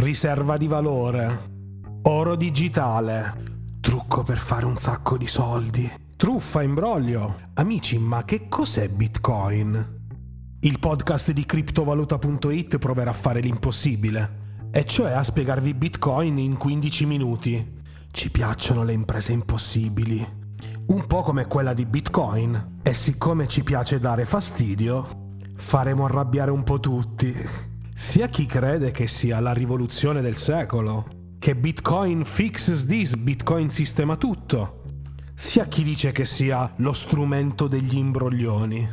riserva di valore, oro digitale, trucco per fare un sacco di soldi, truffa, imbroglio. Amici, ma che cos'è Bitcoin? Il podcast di criptovaluta.it proverà a fare l'impossibile, e cioè a spiegarvi Bitcoin in 15 minuti. Ci piacciono le imprese impossibili, un po' come quella di Bitcoin, e siccome ci piace dare fastidio, faremo arrabbiare un po' tutti. Sia chi crede che sia la rivoluzione del secolo, che Bitcoin fixes this, Bitcoin sistema tutto, sia chi dice che sia lo strumento degli imbroglioni.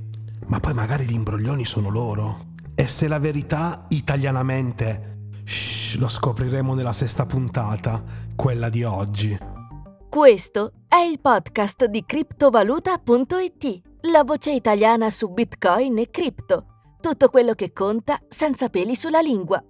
Ma poi magari gli imbroglioni sono loro. E se la verità italianamente, shh, lo scopriremo nella sesta puntata, quella di oggi. Questo è il podcast di criptovaluta.it, la voce italiana su Bitcoin e cripto. Tutto quello che conta senza peli sulla lingua.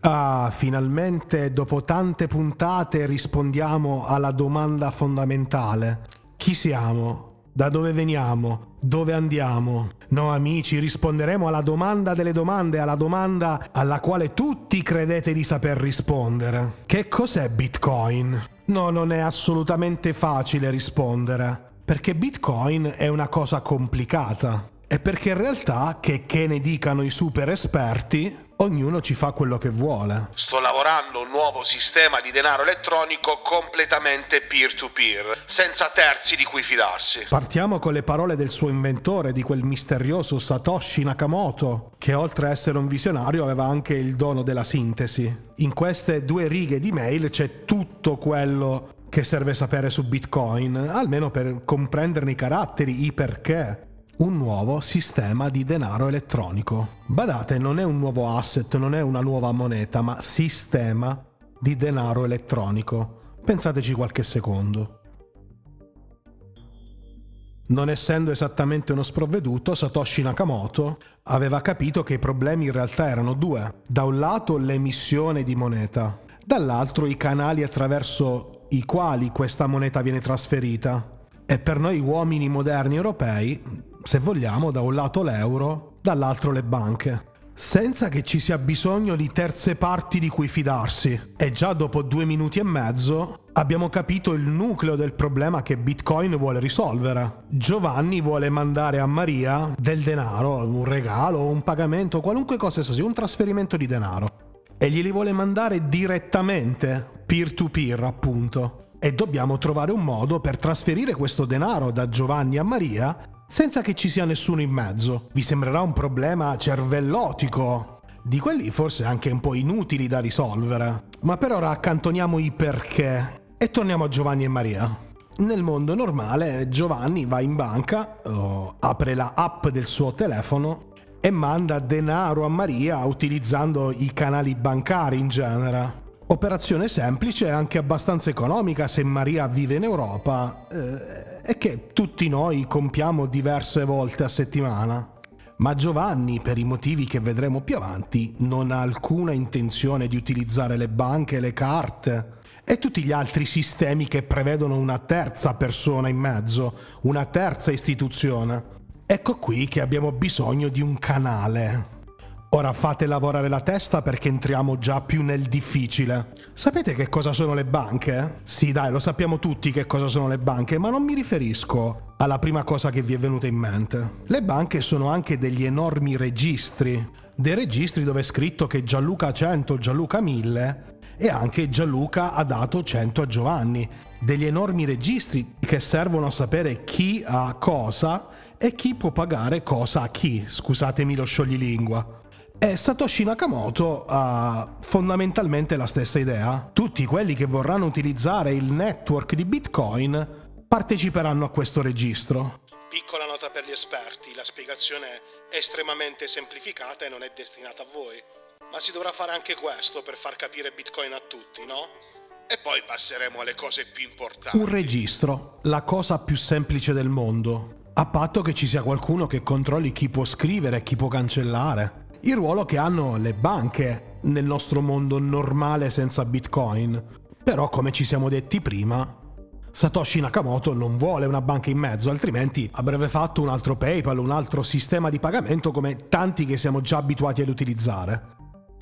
Ah, finalmente dopo tante puntate rispondiamo alla domanda fondamentale. Chi siamo? Da dove veniamo? Dove andiamo? No amici, risponderemo alla domanda delle domande, alla domanda alla quale tutti credete di saper rispondere. Che cos'è Bitcoin? No, non è assolutamente facile rispondere, perché Bitcoin è una cosa complicata. E perché in realtà, che, che ne dicano i super esperti, ognuno ci fa quello che vuole. Sto lavorando un nuovo sistema di denaro elettronico completamente peer-to-peer, senza terzi di cui fidarsi. Partiamo con le parole del suo inventore, di quel misterioso Satoshi Nakamoto, che oltre a essere un visionario aveva anche il dono della sintesi. In queste due righe di mail c'è tutto quello che serve sapere su Bitcoin, almeno per comprenderne i caratteri, i perché un nuovo sistema di denaro elettronico. Badate, non è un nuovo asset, non è una nuova moneta, ma sistema di denaro elettronico. Pensateci qualche secondo. Non essendo esattamente uno sprovveduto, Satoshi Nakamoto aveva capito che i problemi in realtà erano due. Da un lato l'emissione di moneta, dall'altro i canali attraverso i quali questa moneta viene trasferita. E per noi uomini moderni europei, se vogliamo, da un lato l'euro, dall'altro le banche senza che ci sia bisogno di terze parti di cui fidarsi. E già dopo due minuti e mezzo abbiamo capito il nucleo del problema che Bitcoin vuole risolvere. Giovanni vuole mandare a Maria del denaro, un regalo, un pagamento, qualunque cosa sia, un trasferimento di denaro. E glieli vuole mandare direttamente, peer to peer appunto. E dobbiamo trovare un modo per trasferire questo denaro da Giovanni a Maria senza che ci sia nessuno in mezzo. Vi sembrerà un problema cervellotico, di quelli forse anche un po' inutili da risolvere. Ma per ora accantoniamo i perché e torniamo a Giovanni e Maria. Nel mondo normale Giovanni va in banca, oh, apre la app del suo telefono e manda denaro a Maria utilizzando i canali bancari in genere. Operazione semplice e anche abbastanza economica se Maria vive in Europa eh, e che tutti noi compiamo diverse volte a settimana. Ma Giovanni, per i motivi che vedremo più avanti, non ha alcuna intenzione di utilizzare le banche, le carte e tutti gli altri sistemi che prevedono una terza persona in mezzo, una terza istituzione. Ecco qui che abbiamo bisogno di un canale. Ora fate lavorare la testa perché entriamo già più nel difficile. Sapete che cosa sono le banche? Sì, dai, lo sappiamo tutti che cosa sono le banche, ma non mi riferisco alla prima cosa che vi è venuta in mente. Le banche sono anche degli enormi registri, dei registri dove è scritto che Gianluca 100, Gianluca 1000 e anche Gianluca ha dato 100 a Giovanni. Degli enormi registri che servono a sapere chi ha cosa e chi può pagare cosa a chi, scusatemi lo scioglilingua. E Satoshi Nakamoto ha fondamentalmente la stessa idea. Tutti quelli che vorranno utilizzare il network di Bitcoin parteciperanno a questo registro. Piccola nota per gli esperti, la spiegazione è estremamente semplificata e non è destinata a voi. Ma si dovrà fare anche questo per far capire Bitcoin a tutti, no? E poi passeremo alle cose più importanti. Un registro, la cosa più semplice del mondo. A patto che ci sia qualcuno che controlli chi può scrivere e chi può cancellare il ruolo che hanno le banche nel nostro mondo normale senza Bitcoin. Però come ci siamo detti prima, Satoshi Nakamoto non vuole una banca in mezzo, altrimenti avrebbe fatto un altro PayPal, un altro sistema di pagamento come tanti che siamo già abituati ad utilizzare.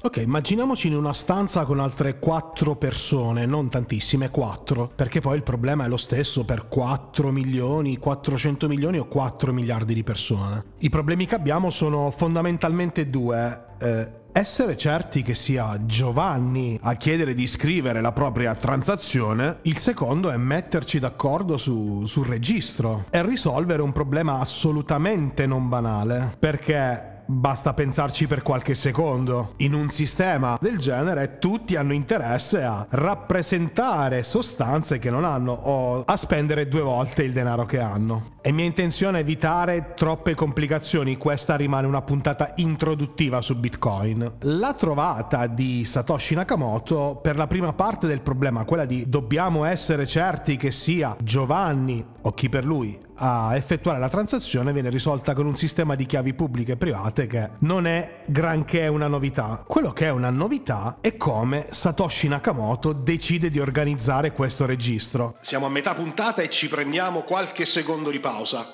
Ok, immaginiamoci in una stanza con altre 4 persone, non tantissime, 4, perché poi il problema è lo stesso per 4 milioni, 400 milioni o 4 miliardi di persone. I problemi che abbiamo sono fondamentalmente due. Eh, essere certi che sia Giovanni a chiedere di scrivere la propria transazione, il secondo è metterci d'accordo su, sul registro e risolvere un problema assolutamente non banale, perché Basta pensarci per qualche secondo. In un sistema del genere tutti hanno interesse a rappresentare sostanze che non hanno o a spendere due volte il denaro che hanno. È mia intenzione evitare troppe complicazioni, questa rimane una puntata introduttiva su Bitcoin. La trovata di Satoshi Nakamoto per la prima parte del problema, quella di dobbiamo essere certi che sia Giovanni o chi per lui a effettuare la transazione viene risolta con un sistema di chiavi pubbliche e private che non è granché una novità. Quello che è una novità è come Satoshi Nakamoto decide di organizzare questo registro. Siamo a metà puntata e ci prendiamo qualche secondo di pausa.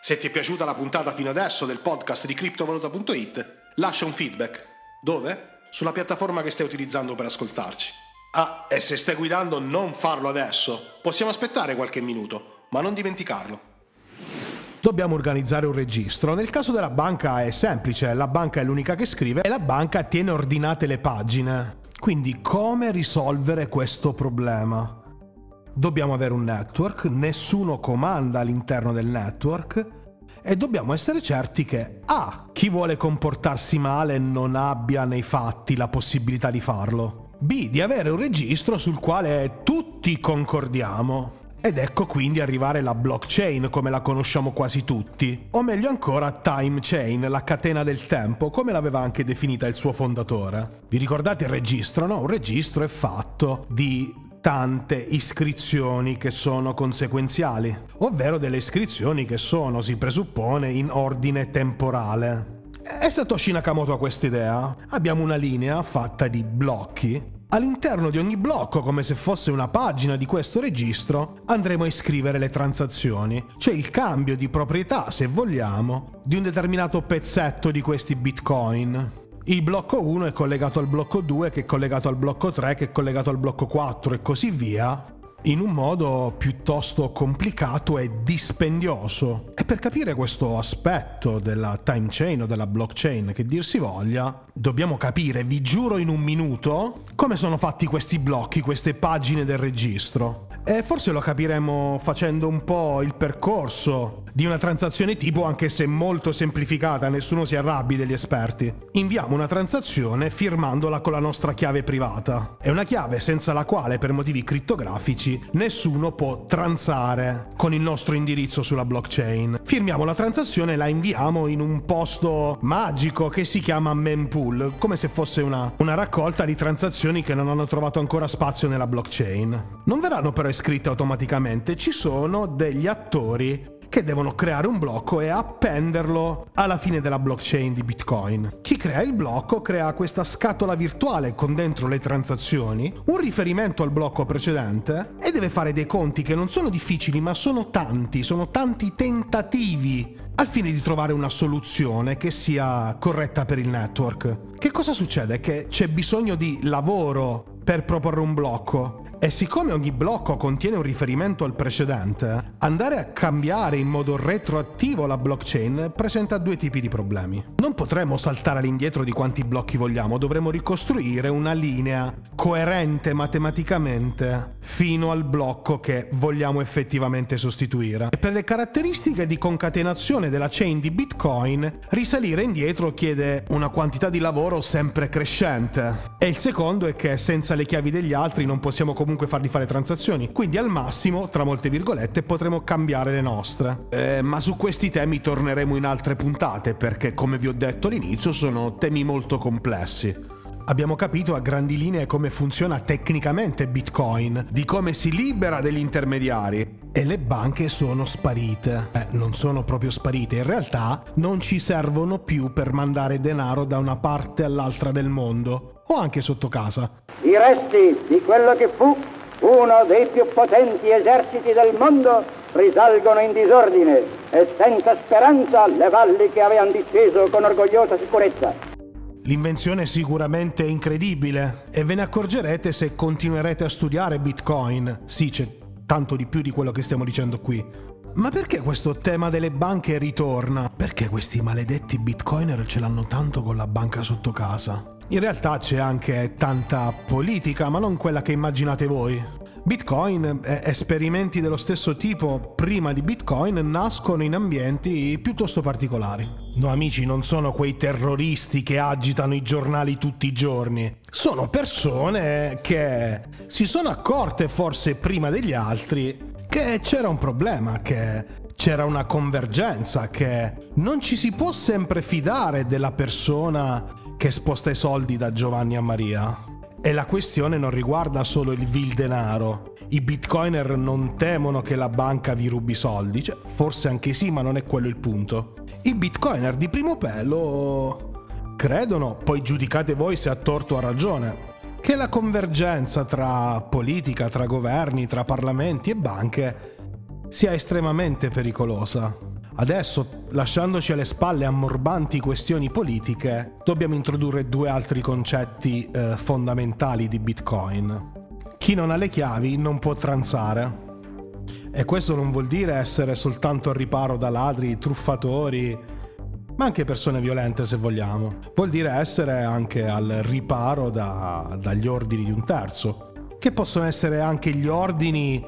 Se ti è piaciuta la puntata fino adesso del podcast di criptovaluta.it, lascia un feedback. Dove? Sulla piattaforma che stai utilizzando per ascoltarci. Ah, e se stai guidando non farlo adesso. Possiamo aspettare qualche minuto ma non dimenticarlo. Dobbiamo organizzare un registro. Nel caso della banca è semplice, la banca è l'unica che scrive e la banca tiene ordinate le pagine. Quindi come risolvere questo problema? Dobbiamo avere un network, nessuno comanda all'interno del network e dobbiamo essere certi che A. Chi vuole comportarsi male non abbia nei fatti la possibilità di farlo. B. Di avere un registro sul quale tutti concordiamo. Ed ecco quindi arrivare la blockchain come la conosciamo quasi tutti, o meglio ancora time chain, la catena del tempo, come l'aveva anche definita il suo fondatore. Vi ricordate il registro? No, un registro è fatto di tante iscrizioni che sono conseguenziali, ovvero delle iscrizioni che sono, si presuppone, in ordine temporale. E Satoshi Nakamoto ha questa idea. Abbiamo una linea fatta di blocchi All'interno di ogni blocco, come se fosse una pagina di questo registro, andremo a iscrivere le transazioni, cioè il cambio di proprietà, se vogliamo, di un determinato pezzetto di questi bitcoin. Il blocco 1 è collegato al blocco 2, che è collegato al blocco 3, che è collegato al blocco 4 e così via, in un modo piuttosto complicato e dispendioso. Per capire questo aspetto della time chain o della blockchain che dir si voglia, dobbiamo capire, vi giuro in un minuto, come sono fatti questi blocchi, queste pagine del registro. E forse lo capiremo facendo un po' il percorso di una transazione tipo, anche se molto semplificata, nessuno si arrabbi degli esperti. Inviamo una transazione firmandola con la nostra chiave privata. È una chiave senza la quale, per motivi crittografici, nessuno può transare con il nostro indirizzo sulla blockchain. Firmiamo la transazione e la inviamo in un posto magico che si chiama mempool, come se fosse una, una raccolta di transazioni che non hanno trovato ancora spazio nella blockchain. Non verranno però iscritte automaticamente, ci sono degli attori che devono creare un blocco e appenderlo alla fine della blockchain di Bitcoin. Chi crea il blocco crea questa scatola virtuale con dentro le transazioni, un riferimento al blocco precedente e deve fare dei conti che non sono difficili ma sono tanti, sono tanti tentativi al fine di trovare una soluzione che sia corretta per il network. Che cosa succede? Che c'è bisogno di lavoro per proporre un blocco e siccome ogni blocco contiene un riferimento al precedente, andare a cambiare in modo retroattivo la blockchain presenta due tipi di problemi. Non potremo saltare all'indietro di quanti blocchi vogliamo, dovremo ricostruire una linea coerente matematicamente fino al blocco che vogliamo effettivamente sostituire. E per le caratteristiche di concatenazione della chain di Bitcoin, risalire indietro chiede una quantità di lavoro sempre crescente. E il secondo è che senza le chiavi degli altri non possiamo comunque comunque fargli fare transazioni. Quindi al massimo, tra molte virgolette, potremo cambiare le nostre. Eh, ma su questi temi torneremo in altre puntate perché, come vi ho detto all'inizio, sono temi molto complessi. Abbiamo capito a grandi linee come funziona tecnicamente Bitcoin, di come si libera degli intermediari. E le banche sono sparite. Eh, non sono proprio sparite, in realtà non ci servono più per mandare denaro da una parte all'altra del mondo, o anche sotto casa. I resti di quello che fu uno dei più potenti eserciti del mondo risalgono in disordine e senza speranza le valli che avevano disceso con orgogliosa sicurezza. L'invenzione è sicuramente incredibile e ve ne accorgerete se continuerete a studiare Bitcoin. Sì, c'è tanto di più di quello che stiamo dicendo qui. Ma perché questo tema delle banche ritorna? Perché questi maledetti bitcoiner ce l'hanno tanto con la banca sotto casa? In realtà c'è anche tanta politica, ma non quella che immaginate voi. Bitcoin e esperimenti dello stesso tipo prima di Bitcoin nascono in ambienti piuttosto particolari. No amici, non sono quei terroristi che agitano i giornali tutti i giorni. Sono persone che si sono accorte forse prima degli altri che c'era un problema, che c'era una convergenza, che non ci si può sempre fidare della persona che sposta i soldi da Giovanni a Maria. E la questione non riguarda solo il vil denaro. I bitcoiner non temono che la banca vi rubi soldi, cioè, forse anche sì, ma non è quello il punto. I bitcoiner di primo pelo credono, poi giudicate voi se ha torto o ha ragione, che la convergenza tra politica, tra governi, tra parlamenti e banche sia estremamente pericolosa. Adesso, lasciandoci alle spalle ammorbanti questioni politiche, dobbiamo introdurre due altri concetti eh, fondamentali di Bitcoin. Chi non ha le chiavi non può transare. E questo non vuol dire essere soltanto al riparo da ladri, truffatori, ma anche persone violente se vogliamo. Vuol dire essere anche al riparo da, dagli ordini di un terzo, che possono essere anche gli ordini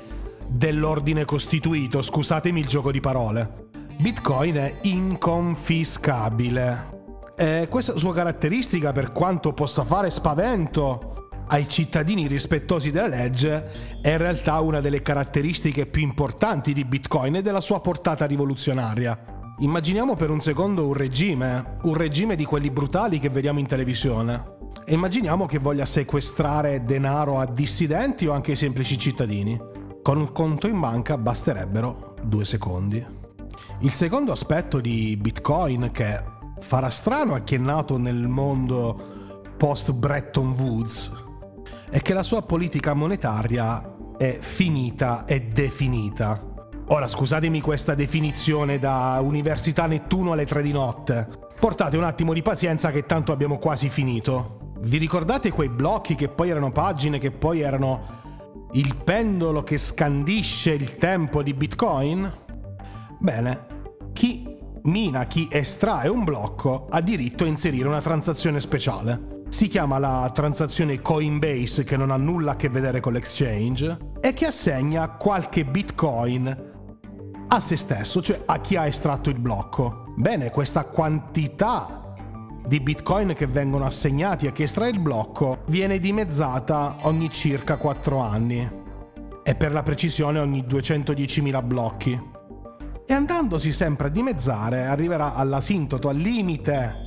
dell'ordine costituito, scusatemi il gioco di parole. Bitcoin è inconfiscabile. E questa sua caratteristica, per quanto possa fare spavento ai cittadini rispettosi della legge, è in realtà una delle caratteristiche più importanti di Bitcoin e della sua portata rivoluzionaria. Immaginiamo per un secondo un regime, un regime di quelli brutali che vediamo in televisione. E immaginiamo che voglia sequestrare denaro a dissidenti o anche ai semplici cittadini. Con un conto in banca basterebbero due secondi. Il secondo aspetto di Bitcoin che farà strano a chi è nato nel mondo post Bretton Woods è che la sua politica monetaria è finita e definita. Ora scusatemi questa definizione da Università Nettuno alle 3 di notte. Portate un attimo di pazienza che tanto abbiamo quasi finito. Vi ricordate quei blocchi che poi erano pagine, che poi erano il pendolo che scandisce il tempo di Bitcoin? Bene, chi mina, chi estrae un blocco ha diritto a inserire una transazione speciale. Si chiama la transazione Coinbase che non ha nulla a che vedere con l'exchange e che assegna qualche bitcoin a se stesso, cioè a chi ha estratto il blocco. Bene, questa quantità di bitcoin che vengono assegnati a chi estrae il blocco viene dimezzata ogni circa 4 anni e per la precisione ogni 210.000 blocchi e andandosi sempre a dimezzare arriverà all'asintoto, al limite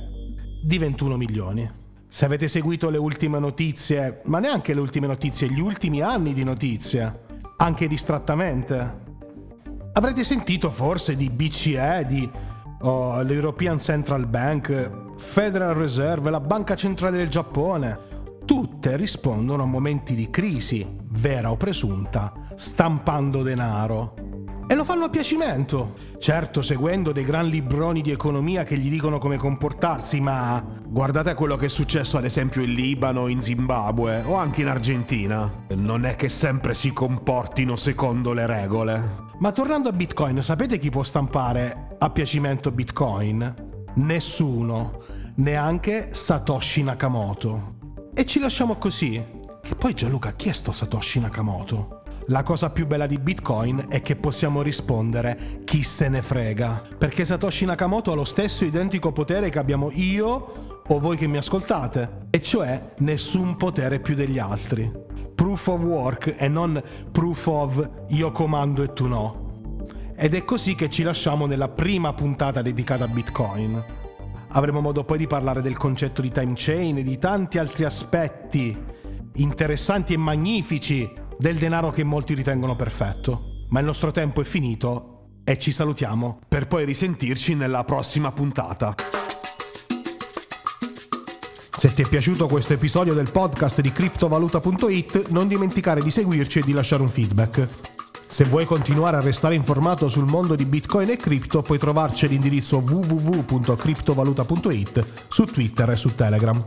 di 21 milioni. Se avete seguito le ultime notizie, ma neanche le ultime notizie, gli ultimi anni di notizie, anche distrattamente, avrete sentito forse di BCE, di oh, l'European Central Bank, Federal Reserve, la Banca Centrale del Giappone. Tutte rispondono a momenti di crisi, vera o presunta, stampando denaro e lo fanno a piacimento. Certo, seguendo dei gran libroni di economia che gli dicono come comportarsi, ma guardate quello che è successo ad esempio in Libano, in Zimbabwe o anche in Argentina. Non è che sempre si comportino secondo le regole. Ma tornando a Bitcoin, sapete chi può stampare a piacimento Bitcoin? Nessuno, neanche Satoshi Nakamoto. E ci lasciamo così. Che poi Gianluca, chi è sto Satoshi Nakamoto? La cosa più bella di Bitcoin è che possiamo rispondere chi se ne frega, perché Satoshi Nakamoto ha lo stesso identico potere che abbiamo io o voi che mi ascoltate, e cioè nessun potere più degli altri. Proof of work e non proof of io comando e tu no. Ed è così che ci lasciamo nella prima puntata dedicata a Bitcoin. Avremo modo poi di parlare del concetto di time chain e di tanti altri aspetti interessanti e magnifici del denaro che molti ritengono perfetto. Ma il nostro tempo è finito e ci salutiamo per poi risentirci nella prossima puntata. Se ti è piaciuto questo episodio del podcast di criptovaluta.it non dimenticare di seguirci e di lasciare un feedback. Se vuoi continuare a restare informato sul mondo di Bitcoin e cripto, puoi trovarci all'indirizzo www.criptovaluta.it su Twitter e su Telegram.